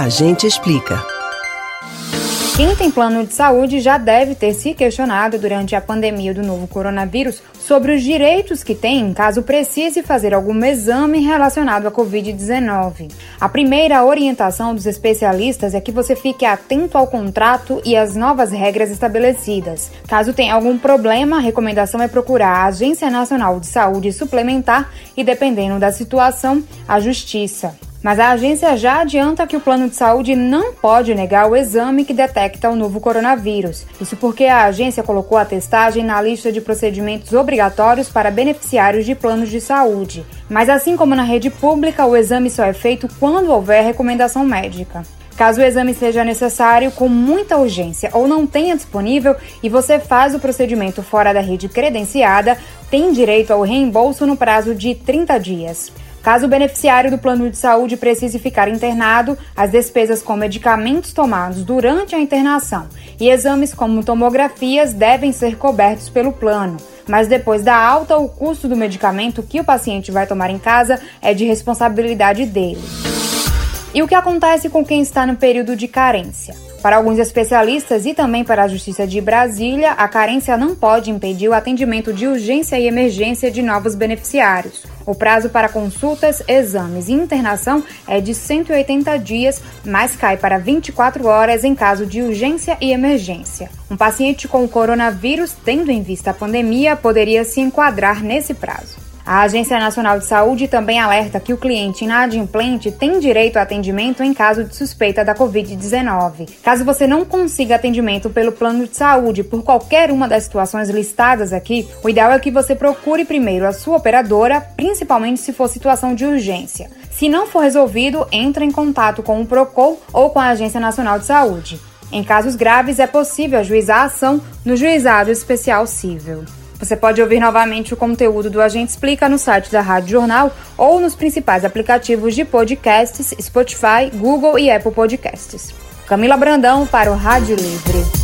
A gente explica. Quem tem plano de saúde já deve ter se questionado durante a pandemia do novo coronavírus sobre os direitos que tem caso precise fazer algum exame relacionado à Covid-19. A primeira orientação dos especialistas é que você fique atento ao contrato e às novas regras estabelecidas. Caso tenha algum problema, a recomendação é procurar a Agência Nacional de Saúde Suplementar e, dependendo da situação, a Justiça. Mas a agência já adianta que o plano de saúde não pode negar o exame que detecta o novo coronavírus. Isso porque a agência colocou a testagem na lista de procedimentos obrigatórios para beneficiários de planos de saúde. Mas assim como na rede pública, o exame só é feito quando houver recomendação médica. Caso o exame seja necessário com muita urgência ou não tenha disponível e você faz o procedimento fora da rede credenciada, tem direito ao reembolso no prazo de 30 dias. Caso o beneficiário do plano de saúde precise ficar internado, as despesas com medicamentos tomados durante a internação e exames como tomografias devem ser cobertos pelo plano. Mas depois da alta, o custo do medicamento que o paciente vai tomar em casa é de responsabilidade dele. E o que acontece com quem está no período de carência? Para alguns especialistas e também para a Justiça de Brasília, a carência não pode impedir o atendimento de urgência e emergência de novos beneficiários. O prazo para consultas, exames e internação é de 180 dias, mas cai para 24 horas em caso de urgência e emergência. Um paciente com coronavírus, tendo em vista a pandemia, poderia se enquadrar nesse prazo. A Agência Nacional de Saúde também alerta que o cliente inadimplente tem direito a atendimento em caso de suspeita da Covid-19. Caso você não consiga atendimento pelo plano de saúde por qualquer uma das situações listadas aqui, o ideal é que você procure primeiro a sua operadora, principalmente se for situação de urgência. Se não for resolvido, entre em contato com o PROCON ou com a Agência Nacional de Saúde. Em casos graves, é possível ajuizar a ação no Juizado Especial Civil. Você pode ouvir novamente o conteúdo do Agente Explica no site da Rádio Jornal ou nos principais aplicativos de podcasts Spotify, Google e Apple Podcasts. Camila Brandão para o Rádio Livre.